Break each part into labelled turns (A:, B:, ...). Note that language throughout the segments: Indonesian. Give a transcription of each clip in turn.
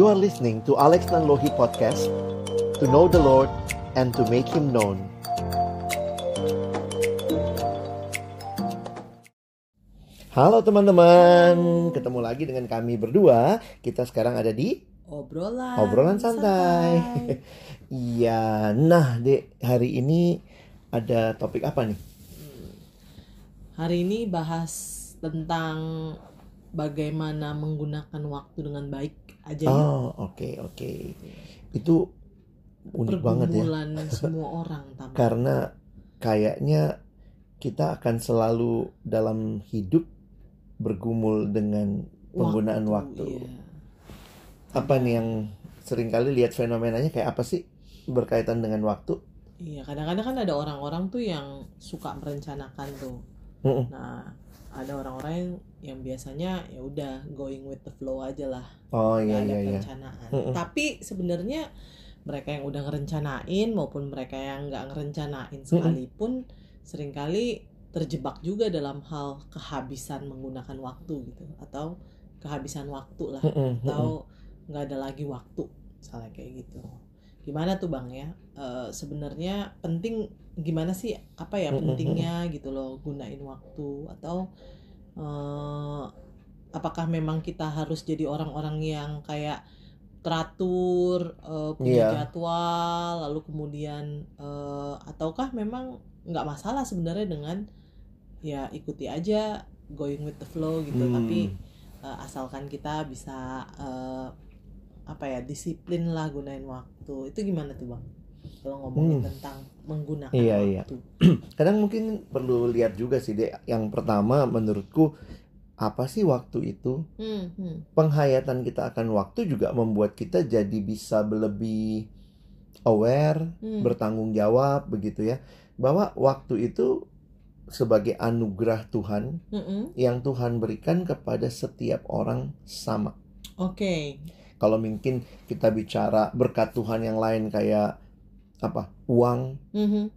A: You are listening to Alex Nanlohi Podcast To know the Lord and to make Him known Halo teman-teman, ketemu lagi dengan kami berdua. Kita sekarang ada di
B: obrolan
A: obrolan santai. Iya, nah dek hari ini ada topik apa nih?
B: Hari ini bahas tentang bagaimana menggunakan waktu dengan baik aja ya.
A: Oh oke oke, itu unik banget ya.
B: Semua orang Tam.
A: Karena kayaknya kita akan selalu dalam hidup bergumul dengan penggunaan waktu.
B: iya.
A: Apa nih yang sering kali lihat fenomenanya kayak apa sih berkaitan dengan waktu?
B: Iya, kadang-kadang kan ada orang-orang tuh yang suka merencanakan tuh.
A: Mm-mm.
B: Nah, ada orang-orang yang, yang biasanya ya udah going with the flow aja lah.
A: Oh iya
B: ada
A: iya iya.
B: perencanaan. Tapi sebenarnya mereka yang udah ngerencanain maupun mereka yang nggak ngerencanain sekalipun sering kali terjebak juga dalam hal kehabisan menggunakan waktu gitu atau kehabisan waktu lah atau nggak ada lagi waktu misalnya kayak gitu. Gimana tuh bang ya? Eh, sebenarnya penting gimana sih apa ya pentingnya gitu loh gunain waktu atau eh, apakah memang kita harus jadi orang-orang yang kayak teratur eh, punya
A: Iya.
B: jadwal lalu kemudian eh, ataukah memang nggak masalah sebenarnya dengan ya ikuti aja going with the flow gitu
A: Hmm.
B: tapi eh, asalkan kita bisa eh, apa ya disiplin lah gunain waktu itu gimana tuh bang kalau ngomongin
A: Hmm.
B: tentang menggunakan
A: Iya, iya.
B: waktu
A: kadang mungkin perlu lihat juga sih dek. Yang pertama menurutku apa sih waktu itu?
B: Hmm, hmm.
A: Penghayatan kita akan waktu juga membuat kita jadi bisa lebih aware,
B: Hmm.
A: bertanggung jawab begitu ya. Bahwa waktu itu sebagai anugerah Tuhan
B: Mm-mm.
A: yang Tuhan berikan kepada setiap orang sama.
B: oke
A: Kalau mungkin kita bicara berkat Tuhan yang lain kayak apa? Uang
B: Mhm.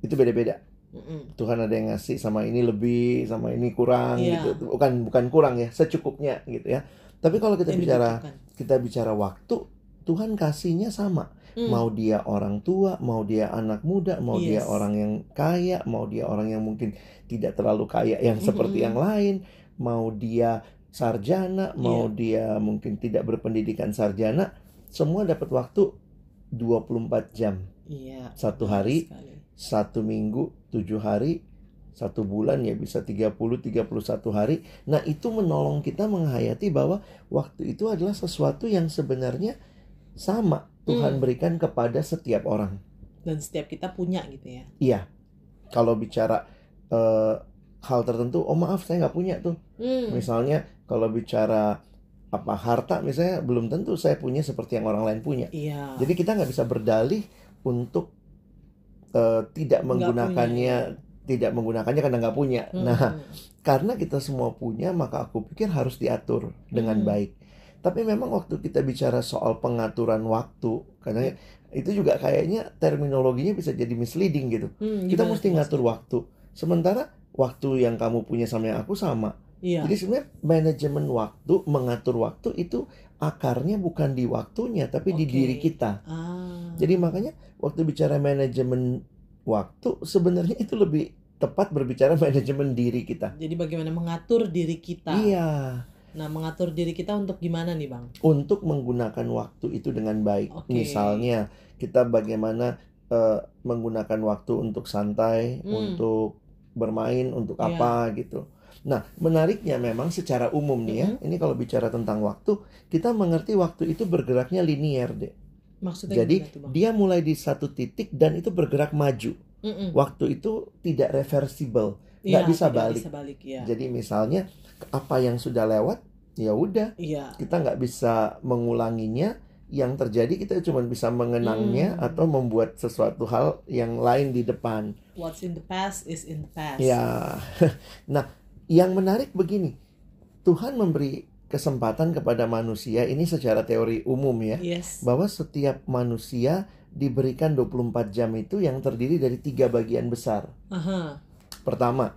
A: itu beda-beda.
B: Mm-mm.
A: Tuhan ada yang ngasih sama ini lebih, sama ini kurang
B: Iya.
A: gitu. Bukan bukan kurang ya, secukupnya gitu ya. Tapi kalau kita
B: Yang
A: bicara
B: dibutuhkan.
A: kita bicara waktu, Tuhan kasihnya sama.
B: Hmm.
A: Mau dia orang tua, mau dia anak muda, mau dia
B: Yes.
A: orang yang kaya, mau dia orang yang mungkin tidak terlalu kaya yang seperti
B: Mm-mm.
A: yang lain, mau dia sarjana, mau
B: Iya.
A: dia mungkin tidak berpendidikan sarjana, semua dapat waktu 24 jam.
B: Iya.
A: Satu
B: benar
A: hari
B: sekali.
A: satu minggu tujuh hari satu bulan ya bisa 30 31 hari nah itu menolong kita menghayati bahwa waktu itu adalah sesuatu yang sebenarnya sama Tuhan
B: Hmm.
A: berikan kepada setiap orang
B: Dan setiap kita punya gitu ya.
A: iya kalau bicara eh, hal tertentu oh maaf saya nggak punya tuh
B: Hmm.
A: misalnya kalau bicara apa harta misalnya belum tentu saya punya seperti yang orang lain punya
B: Iya.
A: jadi kita nggak bisa berdalih untuk eh, tidak menggunakannya, tidak menggunakannya karena nggak punya.
B: Hmm.
A: Nah, karena kita semua punya, maka aku pikir harus diatur dengan
B: Hmm.
A: baik. Tapi memang waktu kita bicara soal pengaturan waktu, karena itu juga kayaknya terminologinya bisa jadi misleading gitu.
B: Hmm,
A: Kita mesti ngatur waktu. Sementara waktu yang kamu punya sama yang aku sama.
B: Iya.
A: Jadi sebenarnya manajemen waktu, mengatur waktu itu akarnya bukan di waktunya, tapi di
B: Oke.
A: diri kita.
B: Ah.
A: Jadi makanya waktu bicara manajemen waktu sebenarnya itu lebih tepat berbicara manajemen diri kita.
B: Jadi bagaimana mengatur diri kita.
A: Iya,
B: Nah, mengatur diri kita untuk gimana nih, Bang?
A: untuk menggunakan waktu itu dengan baik.
B: Oke.
A: Misalnya kita bagaimana eh, menggunakan waktu untuk santai,
B: Hmm.
A: untuk bermain, untuk
B: Iya.
A: apa gitu. Nah, menariknya memang secara umum nih ya,
B: Mm-hmm.
A: ini kalau bicara tentang waktu, kita mengerti waktu itu bergeraknya linier deh.
B: Maksudnya
A: Jadi dia mulai di satu titik dan itu bergerak maju.
B: Mm-mm.
A: waktu itu tidak reversible.
B: Iya,
A: nggak bisa
B: tidak
A: balik.
B: bisa balik ya.
A: Jadi misalnya apa yang sudah lewat, ya udah
B: Iya.
A: kita nggak bisa mengulanginya. Yang terjadi kita cuma bisa mengenangnya
B: Hmm.
A: atau membuat sesuatu hal yang lain di depan.
B: What's in the past is in the past.
A: Ya, nah yang menarik begini, Tuhan memberi kesempatan kepada manusia ini secara teori umum ya,
B: Yes.
A: bahwa setiap manusia diberikan 24 jam itu yang terdiri dari tiga bagian besar.
B: Aha.
A: Pertama,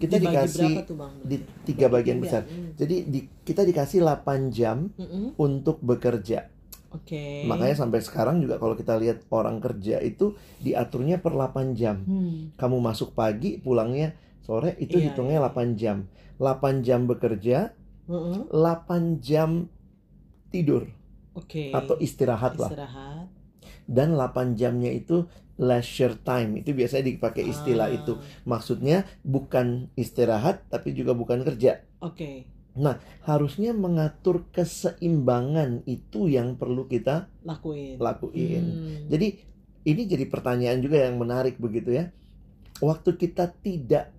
A: kita
B: Dibagi
A: dikasih
B: tuh bang?
A: di tiga bagian besar.
B: Hmm.
A: Jadi di, kita dikasih 8 jam
B: Mm-mm.
A: untuk bekerja.
B: Oke.
A: Makanya sampai sekarang juga kalau kita lihat orang kerja itu diaturnya per 8 jam.
B: Hmm.
A: Kamu masuk pagi, pulangnya sore itu
B: Iya,
A: hitungnya
B: iya.
A: 8 jam. 8 jam bekerja,
B: Mm-mm.
A: 8 jam tidur
B: Oke.
A: atau istirahat lah.
B: Istirahat.
A: Dan 8 jamnya itu leisure time. Itu biasanya dipakai istilah
B: Ah,
A: itu. Maksudnya bukan istirahat tapi juga bukan kerja.
B: Oke.
A: Harusnya mengatur keseimbangan itu yang perlu kita
B: Lakuin.
A: lakuin.
B: Hmm.
A: Jadi ini jadi pertanyaan juga yang menarik begitu ya. Waktu kita tidak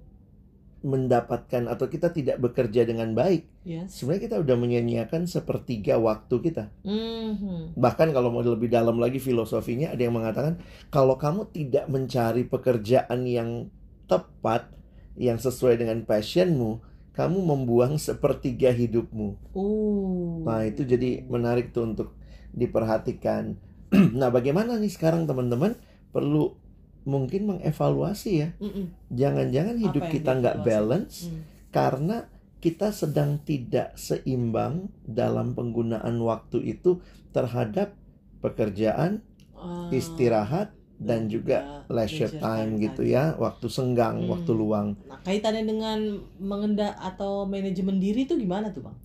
A: mendapatkan atau kita tidak bekerja dengan baik,
B: Yes.
A: sebenarnya kita udah menyanyiakan sepertiga waktu kita.
B: Mhm.
A: Bahkan kalau mau lebih dalam lagi filosofinya ada yang mengatakan kalau kamu tidak mencari pekerjaan yang tepat yang sesuai dengan passionmu, kamu membuang sepertiga hidupmu.
B: Uh.
A: Nah, itu jadi menarik tuh untuk diperhatikan. nah, bagaimana nih sekarang teman-teman perlu mungkin mengevaluasi ya. Jangan-jangan hidup kita nggak balance
B: Hmm.
A: karena kita sedang tidak seimbang dalam penggunaan waktu itu terhadap pekerjaan,
B: Ah,
A: istirahat dan juga leisure time gitu ya, waktu senggang,
B: Hmm.
A: waktu luang.
B: Nah, kaitannya dengan mengendak atau manajemen diri itu gimana tuh, Bang?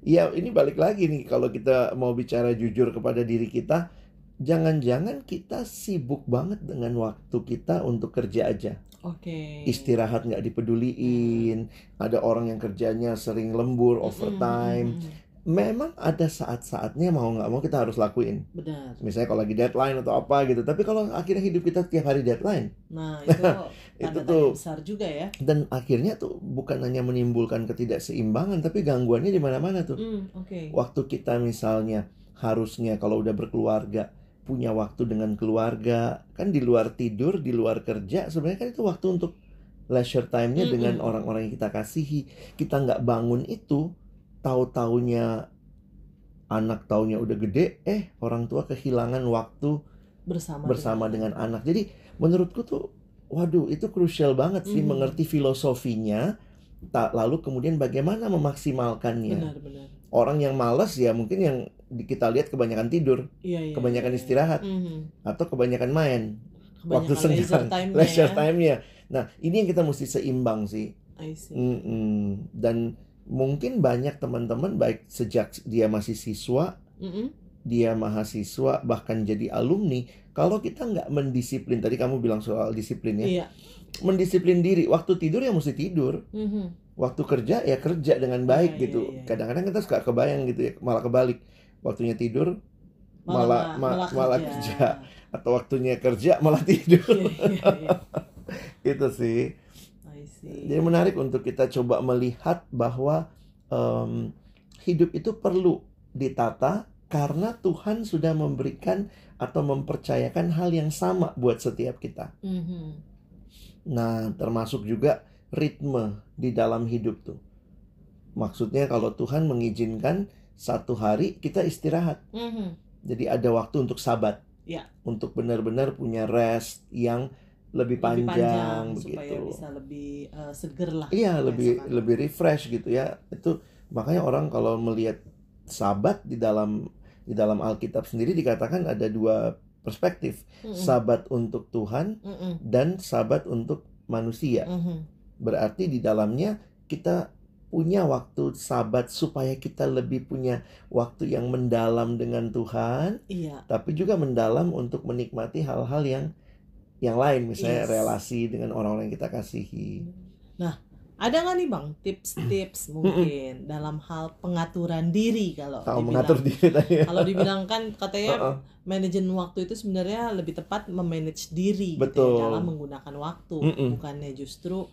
A: Ya, ini balik lagi nih kalau kita mau bicara jujur kepada diri kita, jangan-jangan kita sibuk banget dengan waktu kita untuk kerja aja.
B: Oke.
A: Istirahat nggak dipeduliin, ada orang yang kerjanya sering lembur, overtime.
B: mm-mm.
A: Memang ada saat-saatnya mau nggak mau kita harus lakuin.
B: Benar.
A: Misalnya kalau lagi deadline atau apa gitu. Tapi kalau akhirnya hidup kita tiap hari deadline,
B: Nah, itu
A: Itu tuh.
B: besar juga ya.
A: dan akhirnya tuh bukan hanya menimbulkan ketidakseimbangan, tapi gangguannya di mana-mana tuh.
B: Hmm, oke.
A: waktu kita misalnya harusnya kalau udah berkeluarga punya waktu dengan keluarga kan di luar tidur di luar kerja sebenarnya kan itu waktu untuk leisure time-nya
B: Mm-mm.
A: dengan orang-orang yang kita kasihi kita nggak bangun itu tahu-taunya anak taunya udah gede eh orang tua kehilangan waktu
B: Bersama
A: bersama dengan anak jadi menurutku tuh waduh itu krusial banget sih
B: Mm.
A: mengerti filosofinya tak lalu kemudian bagaimana memaksimalkannya
B: Benar-benar.
A: orang yang malas ya mungkin yang kita lihat kebanyakan tidur,
B: Iya, iya.
A: kebanyakan
B: iya.
A: istirahat
B: Mhm.
A: atau kebanyakan main,
B: Kebanyakan
A: waktu senggang,
B: leisure time
A: leisure
B: ya.
A: time-nya. Nah, ini yang kita mesti seimbang sih.
B: I see.
A: Mm-mm. Dan mungkin banyak teman-teman baik sejak dia masih siswa,
B: Mm-mm.
A: dia mahasiswa bahkan jadi alumni, kalau kita nggak mendisiplin tadi kamu bilang soal disiplin ya,
B: Iya.
A: mendisiplin diri. Waktu tidur ya mesti tidur,
B: Mhm.
A: waktu kerja ya kerja dengan baik
B: Iya,
A: gitu.
B: iya, iya.
A: Kadang-kadang kita suka kebayang gitu ya, malah kebalik. Waktunya tidur Malah-
B: nggak-
A: ma- malah kerja. atau waktunya kerja malah tidur
B: Iya, iya, iya.
A: itu sih jadi menarik untuk kita coba melihat bahwa em, hidup itu perlu ditata karena Tuhan sudah memberikan atau mempercayakan hal yang sama buat setiap kita
B: Mhm.
A: nah termasuk juga ritme di dalam hidup tuh maksudnya kalau Tuhan mengizinkan satu hari kita istirahat
B: Mhm.
A: Jadi ada waktu untuk sabat.
B: Ya.
A: Untuk benar-benar punya rest yang lebih
B: Lebih
A: panjang,
B: supaya
A: begitu.
B: bisa lebih eh, seger lah.
A: Iya, lebih lebih refresh gitu ya. Itu makanya orang kalau melihat sabat di dalam di dalam Alkitab sendiri dikatakan ada dua perspektif.
B: Mhm.
A: Sabat untuk Tuhan
B: Mhm.
A: dan sabat untuk manusia.
B: Mhm.
A: Berarti di dalamnya kita punya waktu sabat supaya kita lebih punya waktu yang mendalam dengan Tuhan
B: Iya.
A: tapi juga mendalam untuk menikmati hal-hal yang yang lain misalnya
B: Yes.
A: relasi dengan orang-orang yang kita kasihi.
B: Nah, ada nggak nih bang tips-tips mungkin dalam hal pengaturan diri kalau
A: Tahu mengatur diri tadi
B: kalau dibilang kan katanya
A: Heeh.
B: manajemen waktu itu sebenarnya lebih tepat memanage diri gitu
A: Betul.
B: ya, dalam menggunakan waktu
A: Mm-mm.
B: bukannya justru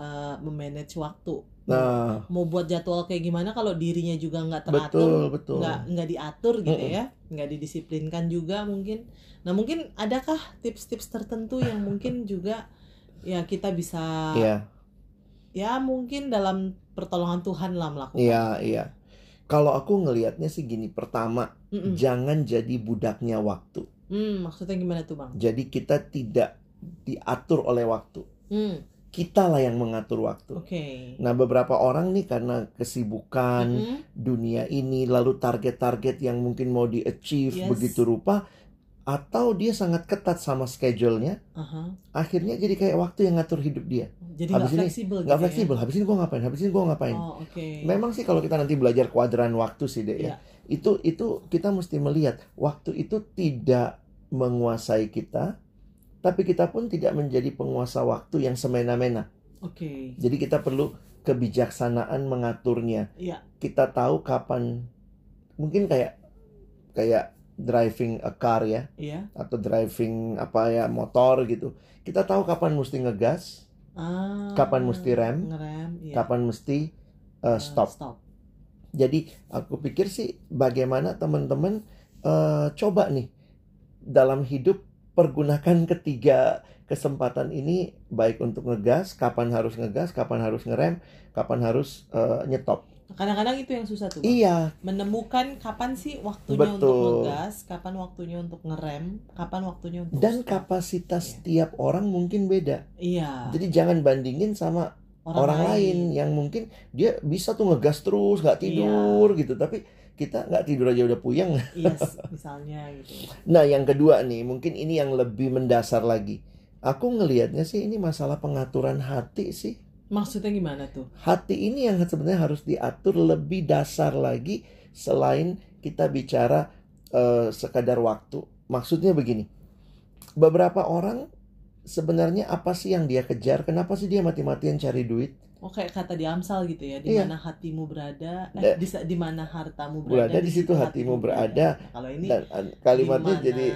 B: uh, memanage waktu
A: Nah,
B: mau buat jadwal kayak gimana kalau dirinya juga nggak teratur nggak nggak diatur gitu
A: Mm-mm.
B: ya nggak didisiplinkan juga mungkin nah mungkin adakah tips-tips tertentu yang mungkin juga ya kita bisa
A: Iya,
B: ya mungkin dalam pertolongan Tuhan lah melakukan
A: iya, iya. Kalau aku ngelihatnya sih gini, pertama,
B: Mm-mm.
A: jangan jadi budaknya waktu.
B: Hmm, maksudnya gimana tuh bang
A: Jadi kita tidak diatur oleh waktu.
B: hmm.
A: Kita lah yang mengatur waktu.
B: Oke.
A: Nah, beberapa orang nih karena kesibukan
B: Mm-mm.
A: dunia ini lalu target-target yang mungkin mau di-achieve
B: Yes.
A: begitu rupa atau dia sangat ketat sama schedule-nya,
B: Aha.
A: akhirnya jadi kayak waktu yang ngatur hidup dia.
B: Jadi
A: Habis ini
B: fleksibel
A: Nggak
B: gitu ya?
A: fleksibel, habis ini gua ngapain, habis ini gua ngapain.
B: Oh, oke.
A: Memang sih kalau kita nanti belajar kuadran waktu sih, Dek ya.
B: Iya.
A: Itu itu kita mesti melihat waktu itu tidak menguasai kita, tapi kita pun tidak menjadi penguasa waktu yang semena-mena.
B: Oke.
A: Jadi kita perlu kebijaksanaan mengaturnya.
B: Iya.
A: Kita tahu kapan mungkin kayak kayak driving a car ya
B: Iya.
A: atau driving apa ya motor gitu. Kita tahu kapan mesti ngegas,
B: Ah.
A: Kapan mesti rem?
B: Ngerem. Iya.
A: kapan mesti uh, stop.
B: Stop.
A: Jadi aku pikir sih bagaimana teman-teman eh, coba nih dalam hidup pergunakan ketiga kesempatan ini baik untuk ngegas, kapan harus ngegas, kapan harus ngerem, kapan harus eh, nyetop.
B: Kadang-kadang itu yang susah tuh.
A: Iya,
B: Menemukan kapan sih waktunya untuk
A: Betul.
B: ngegas, kapan waktunya untuk ngerem, kapan waktunya untuk
A: dan
B: stop.
A: kapasitas
B: Iya.
A: tiap orang mungkin beda.
B: Iya.
A: Jadi jangan bandingin sama orang, lain. yang mungkin dia bisa tuh ngegas terus, nggak tidur gitu, tapi kita nggak tidur aja udah puyeng.
B: Yes, misalnya gitu.
A: Nah, yang kedua nih, mungkin ini yang lebih mendasar lagi. Aku ngelihatnya sih ini masalah pengaturan hati sih.
B: Maksudnya gimana tuh?
A: Hati ini yang sebenarnya harus diatur lebih dasar lagi selain kita bicara eh, sekadar waktu. Maksudnya begini. Beberapa orang sebenarnya apa sih yang dia kejar? Kenapa sih dia mati-matian cari duit?
B: Oh kayak kata di Amsal gitu ya, di
A: Iya.
B: mana hatimu berada,
A: Da-
B: eh, di, di mana hartamu
A: Berada,
B: berada,
A: di situ hatimu berada.
B: Nah, kalau ini
A: Dan kalimatnya
B: di mana-
A: jadi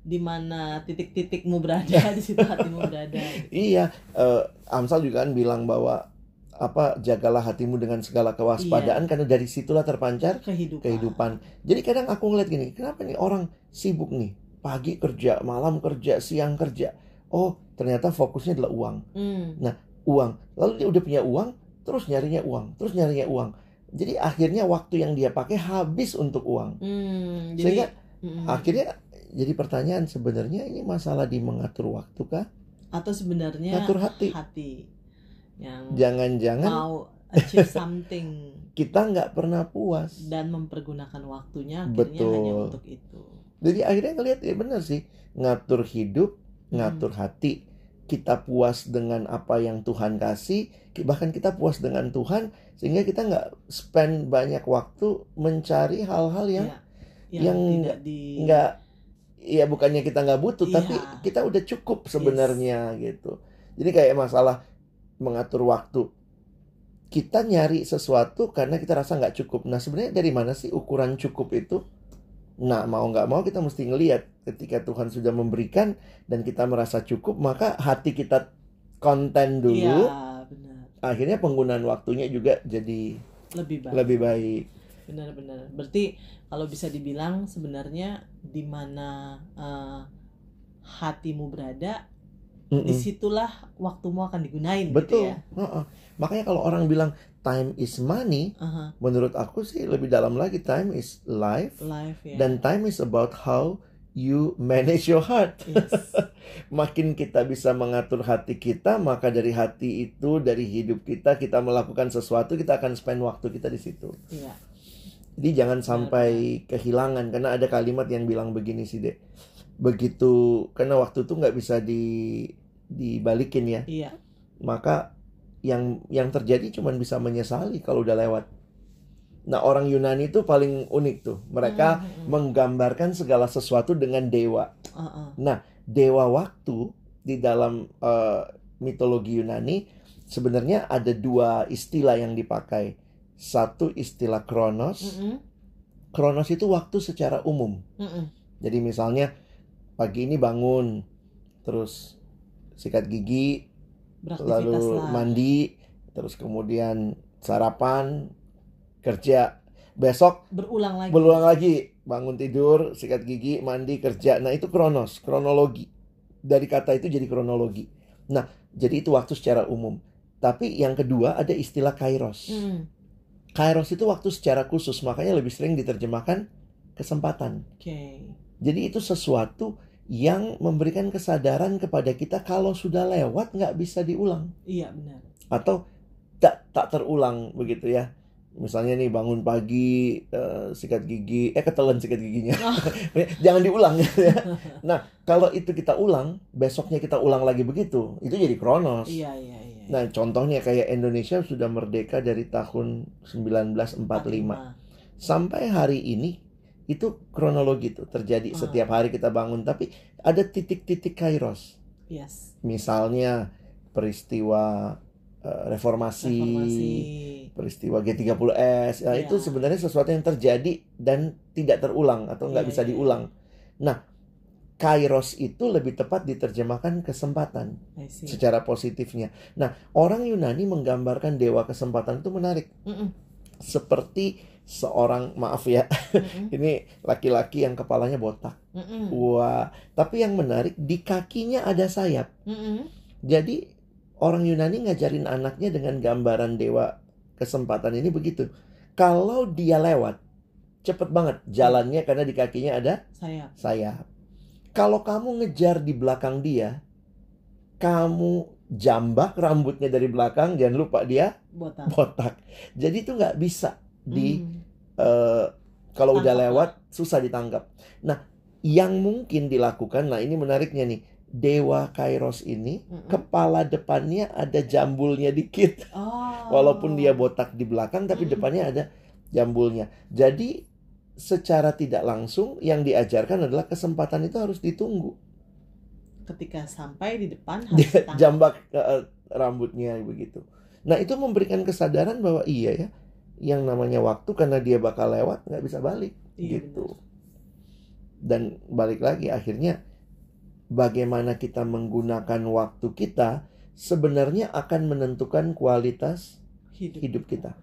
B: di mana titik-titikmu berada, di situ hatimu berada.
A: Iya, eh, Amsal juga kan bilang bahwa apa jagalah hatimu dengan segala kewaspadaan karena dari situlah terpancar
B: Kehidupan.
A: kehidupan. Jadi kadang aku ngeliat gini, kenapa nih orang sibuk nih, pagi kerja, malam kerja, siang kerja. Oh, ternyata fokusnya adalah uang,
B: Hmm.
A: Uang. Lalu dia udah punya uang, terus nyarinya uang, terus nyarinya uang. Jadi akhirnya waktu yang dia pakai habis untuk uang.
B: Hmm,
A: Sehingga
B: jadi mm,
A: akhirnya jadi pertanyaan sebenarnya ini masalah di mengatur waktu kah?
B: atau sebenarnya
A: Ngatur hati.
B: hati yang
A: Jangan-jangan
B: mau achieve something
A: kita nggak pernah puas.
B: dan mempergunakan waktunya akhirnya hanya
A: Betul.
B: untuk itu.
A: Jadi akhirnya ngelihat ya benar sih ngatur hidup, ngatur hati. Kita puas dengan apa yang Tuhan kasih, bahkan kita puas dengan Tuhan sehingga kita nggak spend banyak waktu mencari hal-hal yang
B: Ya,
A: yang
B: tidak di
A: nggak ya bukannya kita nggak butuh
B: Iya.
A: tapi kita udah cukup sebenarnya gitu. Jadi kayak masalah mengatur waktu. Kita nyari sesuatu karena kita rasa nggak cukup. Nah sebenarnya dari mana sih ukuran cukup itu? Nah mau nggak mau kita mesti ngelihat ketika Tuhan sudah memberikan dan kita merasa cukup maka hati kita konten dulu.
B: Iya, benar.
A: Akhirnya penggunaan waktunya juga jadi
B: Lebih baik.
A: lebih baik.
B: Benar-benar. Berarti kalau bisa dibilang sebenarnya di mana eh, hatimu berada,
A: Mm-mm.
B: di situlah waktumu akan digunain gitu
A: Betul.
B: ya.
A: Heeh. Makanya kalau orang bilang time is money,
B: Aha,
A: menurut aku sih lebih dalam lagi time is life
B: live ya.
A: dan time is about how you manage your heart.
B: Yes.
A: Makin kita bisa mengatur hati kita, maka dari hati itu, dari hidup kita, kita melakukan sesuatu, kita akan spend waktu kita di situ.
B: Iya.
A: Jadi jangan sampai kehilangan, karena ada kalimat yang bilang begini sih, Dek. Begitu, karena waktu itu nggak bisa di dibalikin ya.
B: Iya.
A: Maka yang yang terjadi cuman bisa menyesali kalau udah lewat. Nah, orang Yunani itu paling unik tuh. Mereka
B: Hmm, hmm, hmm.
A: menggambarkan segala sesuatu dengan dewa.
B: Uh-uh.
A: Dewa waktu di dalam eh, mitologi Yunani sebenarnya ada dua istilah yang dipakai. Satu istilah kronos.
B: Mm-mm.
A: Kronos itu waktu secara umum.
B: Mm-mm.
A: Jadi misalnya pagi ini bangun, terus sikat gigi, lalu
B: lah.
A: mandi, terus kemudian sarapan, kerja. Besok
B: Berulang lagi.
A: berulang lagi, bangun tidur, sikat gigi, mandi, kerja. Nah, itu kronos, kronologi. Dari kata itu jadi kronologi. Nah, jadi itu waktu secara umum. Tapi yang kedua ada istilah kairos.
B: Mm,
A: Kairos itu waktu secara khusus, makanya lebih sering diterjemahkan kesempatan.
B: Oke.
A: Jadi itu sesuatu yang memberikan kesadaran kepada kita kalau sudah lewat nggak bisa diulang
B: Iya benar.
A: atau tak tak terulang begitu ya. Misalnya nih bangun pagi eh, sikat gigi, eh ketelan sikat giginya, jangan diulang ya. Nah kalau itu kita ulang, besoknya kita ulang lagi begitu, itu jadi kronos.
B: Iya iya iya.
A: Nah contohnya kayak Indonesia sudah merdeka dari tahun 1945 sampai hari ini itu kronologi tuh terjadi
B: Ah.
A: setiap hari kita bangun, tapi ada titik-titik kairos.
B: Yes.
A: Misalnya peristiwa eh, reformasi,
B: Reformasi.
A: peristiwa G30S, ya,
B: Iya.
A: itu sebenarnya sesuatu yang terjadi dan tidak terulang atau nggak
B: Iya,
A: bisa
B: iya,
A: diulang. Nah, kairos itu lebih tepat diterjemahkan kesempatan secara positifnya. Nah, orang Yunani menggambarkan dewa kesempatan itu menarik,
B: Mm-mm.
A: seperti seorang maaf ya,
B: Mm-mm.
A: ini laki-laki yang kepalanya botak.
B: Mm-mm.
A: Wah, tapi yang menarik di kakinya ada sayap.
B: Mm-mm.
A: Jadi orang Yunani ngajarin anaknya dengan gambaran dewa kesempatan ini begitu. Kalau dia lewat, cepet banget jalannya karena di kakinya ada
B: Saya.
A: sayap. Kalau kamu ngejar di belakang dia, kamu jambak rambutnya dari belakang, jangan lupa dia
B: botak.
A: botak. Jadi itu nggak bisa di
B: Hmm.
A: Eh, kalau udah lewat susah ditangkap. Nah, yang mungkin dilakukan, nah ini menariknya nih, dewa Kairos ini
B: Mm-mm.
A: kepala depannya ada jambulnya dikit,
B: Oh.
A: walaupun dia botak di belakang, tapi
B: Mm-mm.
A: depannya ada jambulnya. Jadi secara tidak langsung yang diajarkan adalah kesempatan itu harus ditunggu.
B: ketika sampai di depan harus
A: Dia jambak eh, rambutnya begitu. Nah itu memberikan kesadaran bahwa iya ya, yang namanya waktu karena dia bakal lewat nggak bisa balik.
B: Iya,
A: gitu. Dan balik lagi akhirnya bagaimana kita menggunakan waktu kita sebenarnya akan menentukan kualitas
B: hidup.
A: hidup kita.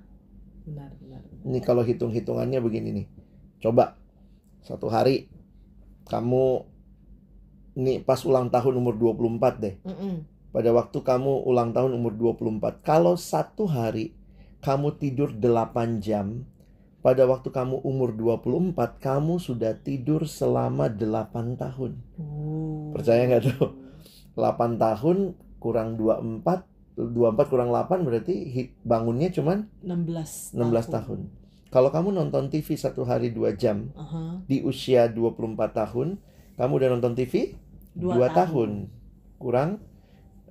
B: Benar, benar. benar.
A: Ini kalau hitung-hitungannya begini nih. Coba satu hari kamu nih pas ulang tahun umur 24 deh.
B: Mm-mm.
A: Pada waktu kamu ulang tahun umur 24. Kalau satu hari kamu tidur 8 jam, pada waktu kamu umur 24, kamu sudah tidur selama 8 tahun.
B: Oh.
A: Percaya nggak tuh? 8 tahun kurang 24, 24 kurang 8 berarti bangunnya cuman
B: 16
A: 16 tahun. Kalau kamu nonton TV satu hari 2 jam,
B: Aha.
A: di usia 24 tahun, kamu udah nonton TV
B: Dua
A: 2 tahun. Kurang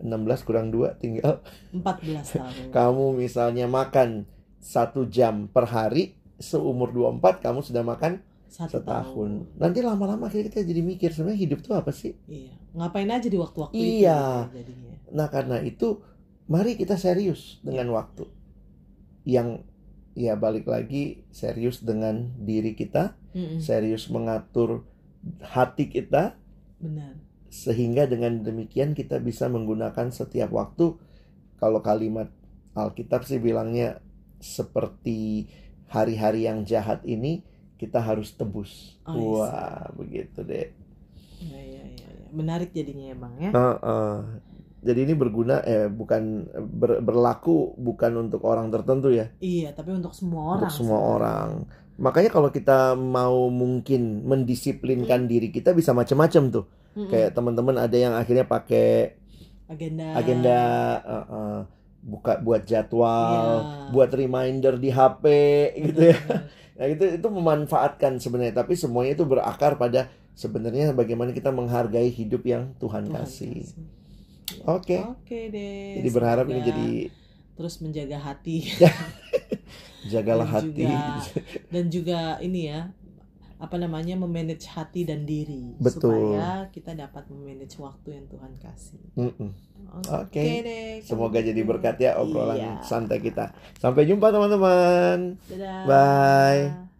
A: 16 kurang 2 tinggal
B: 14 tahun.
A: kamu misalnya makan satu jam per hari seumur 24 kamu sudah makan
B: Satu
A: setahun. Nanti lama-lama kita jadi mikir sebenarnya hidup tuh apa sih?
B: Iya. Ngapain aja di waktu-waktu
A: Iya.
B: itu jadinya.
A: Nah, karena itu mari kita serius dengan waktu. Yang ya balik lagi serius dengan diri kita,
B: Mm-mm.
A: serius mengatur hati kita
B: Benar.
A: Sehingga dengan demikian kita bisa menggunakan setiap waktu kalau kalimat Alkitab sih bilangnya seperti hari-hari yang jahat ini kita harus tebus.
B: Oh, iya.
A: Wah, begitu deh.
B: Iya, iya, iya. iya. Menarik jadinya ya, Bang ya.
A: Heeh. Jadi ini berguna eh bukan ber- berlaku bukan untuk orang tertentu ya,
B: Iya, tapi untuk semua orang.
A: untuk semua
B: sebenarnya.
A: orang. Makanya kalau kita mau mungkin mendisiplinkan diri kita bisa macam-macam tuh.
B: Mm-mm.
A: Kayak teman-teman ada yang akhirnya pakai
B: agenda.
A: agenda uh, uh, buka buat jadwal,
B: Iya.
A: buat reminder di HP gitu ya. Nah, itu itu memanfaatkan sebenarnya, tapi semuanya itu berakar pada sebenarnya bagaimana kita menghargai hidup yang Tuhan,
B: Tuhan
A: kasih. Oke.
B: Oke deh.
A: Jadi berharap ini
B: semoga
A: jadi
B: terus menjaga hati
A: jagalah
B: Dan
A: hati.
B: juga- dan juga ini ya apa namanya memanage hati dan diri
A: Betul.
B: supaya kita dapat memanage waktu yang Tuhan kasih.
A: Mm-mm.
B: Oke
A: Oke.
B: deh. kalau
A: Semoga jadi
B: gitu.
A: berkat ya obrolan
B: Iya.
A: santai kita. Sampai jumpa teman-teman. Bye.